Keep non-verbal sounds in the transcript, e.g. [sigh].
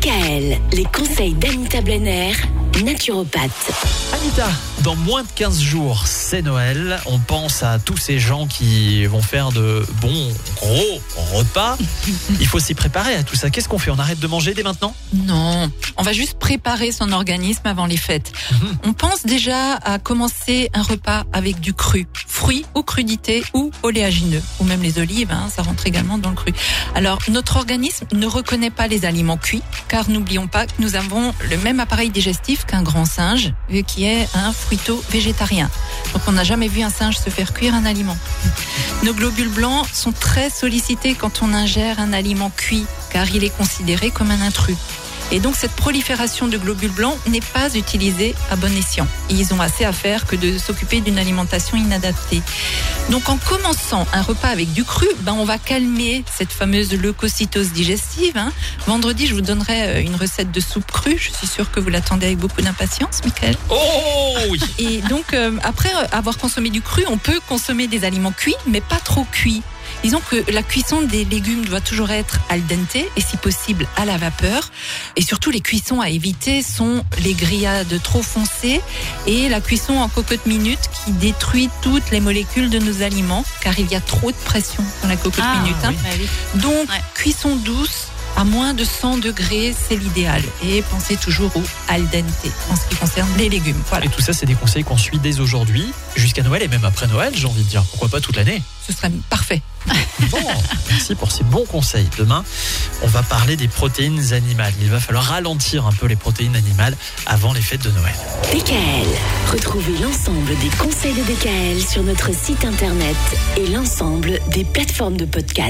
DKL, les conseils d'Anita Blenner, naturopathe. Anita, dans moins de 15 jours, c'est Noël. On pense à tous ces gens qui vont faire de bons, gros repas. Il faut s'y préparer à tout ça. Qu'est-ce qu'on fait? On arrête de manger dès maintenant? Non, on va juste préparer son organisme avant les fêtes. Mhm. On pense déjà à commencer un repas avec du cru, fruits ou crudités ou oléagineux, ou même les olives, hein, ça rentre également dans le cru. Alors, notre organisme ne reconnaît pas les aliments cuits, car n'oublions pas que nous avons le même appareil digestif qu'un grand singe, vu qui est un fruito-végétarien. Donc, on n'a jamais vu un singe se faire cuire un aliment. [laughs] Nos globules blancs sont très sollicités quand on ingère un aliment cuit, car il est considéré comme un intrus. Et donc cette prolifération de globules blancs n'est pas utilisée à bon escient. Ils ont assez à faire que de s'occuper d'une alimentation inadaptée. Donc en commençant un repas avec du cru, ben on va calmer cette fameuse leucocytose digestive. hein. Vendredi, je vous donnerai euh, une recette de soupe crue. Je suis sûre que vous l'attendez avec beaucoup d'impatience, Michael. Oh oui Et donc, euh, après avoir consommé du cru, on peut consommer des aliments cuits, mais pas trop cuits. Disons que la cuisson des légumes doit toujours être al dente et si possible à la vapeur. Et surtout, les cuissons à éviter sont les grillades trop foncées et la cuisson en cocotte minute qui détruit toutes les molécules de nos aliments car il y a trop de pression dans la cocotte Ah, minute. hein. oui. Donc, Ouais. cuisson douce à moins de 100 degrés, c'est l'idéal. Et pensez toujours au al dente en ce qui concerne les légumes. Voilà. Et tout ça, c'est des conseils qu'on suit dès aujourd'hui, jusqu'à Noël et même après Noël, j'ai envie de dire. Pourquoi pas toute l'année? Ce serait parfait. Bon, merci pour ces bons conseils. Demain, on va parler des protéines animales. Il va falloir ralentir un peu les protéines animales avant les fêtes de Noël. DKL. Retrouvez l'ensemble des conseils de DKL sur notre site internet et l'ensemble des plateformes de podcast.